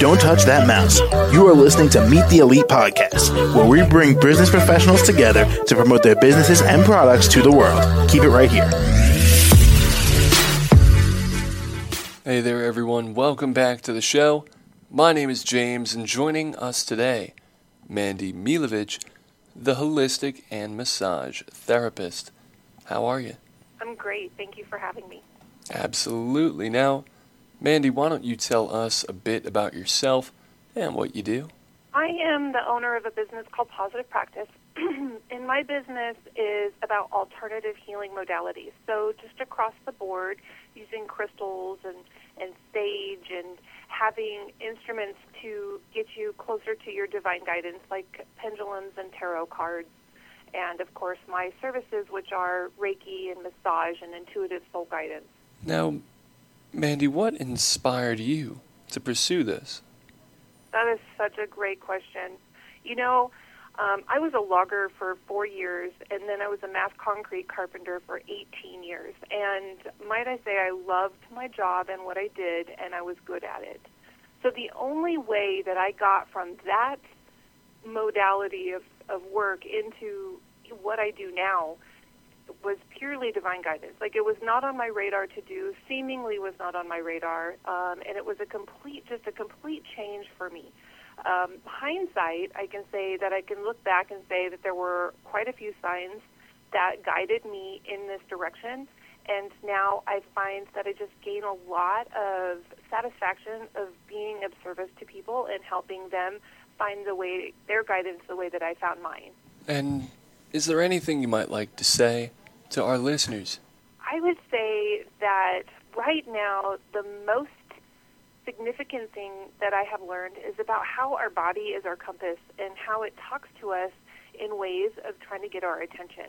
Don't touch that mouse. You are listening to Meet the Elite podcast, where we bring business professionals together to promote their businesses and products to the world. Keep it right here. Hey there, everyone. Welcome back to the show. My name is James, and joining us today, Mandy Milovich, the holistic and massage therapist. How are you? I'm great. Thank you for having me. Absolutely. Now, Mandy, why don't you tell us a bit about yourself and what you do? I am the owner of a business called Positive Practice, and my business is about alternative healing modalities. So, just across the board, using crystals and, and sage and having instruments to get you closer to your divine guidance, like pendulums and tarot cards. And of course, my services, which are Reiki and massage and intuitive soul guidance. Now, Mandy, what inspired you to pursue this? That is such a great question. You know, um, I was a logger for four years, and then I was a mass concrete carpenter for 18 years. And might I say, I loved my job and what I did, and I was good at it. So the only way that I got from that modality of, of work into what I do now was purely divine guidance. Like it was not on my radar to do, seemingly was not on my radar, um, and it was a complete, just a complete change for me. Um, hindsight, I can say that I can look back and say that there were quite a few signs that guided me in this direction, and now I find that I just gain a lot of satisfaction of being of service to people and helping them find the way their guidance the way that I found mine. And is there anything you might like to say to our listeners? I would say that right now, the most significant thing that I have learned is about how our body is our compass and how it talks to us in ways of trying to get our attention.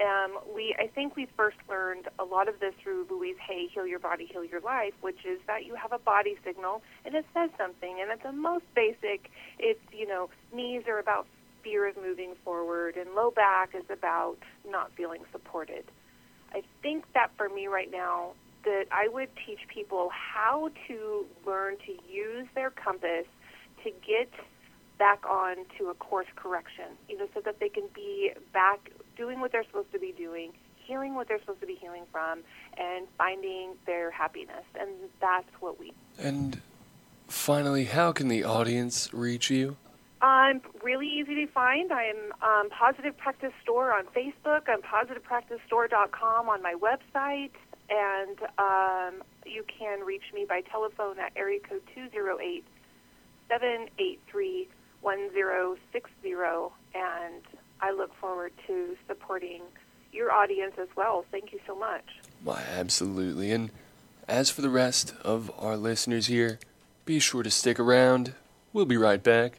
Um, we, I think we first learned a lot of this through Louise Hay, Heal Your Body, Heal Your Life, which is that you have a body signal and it says something. And at the most basic, it's, you know, knees are about fear of moving forward, and low back is about not feeling supported. I think that for me right now, that I would teach people how to learn to use their compass to get back on to a course correction, you know, so that they can be back doing what they're supposed to be doing, healing what they're supposed to be healing from, and finding their happiness. And that's what we. And finally, how can the audience reach you? I'm really easy to find. I'm um, Positive Practice Store on Facebook. I'm positivepracticestore.com on my website. And um, you can reach me by telephone at area code 208 783 1060. And I look forward to supporting your audience as well. Thank you so much. Why, absolutely. And as for the rest of our listeners here, be sure to stick around. We'll be right back.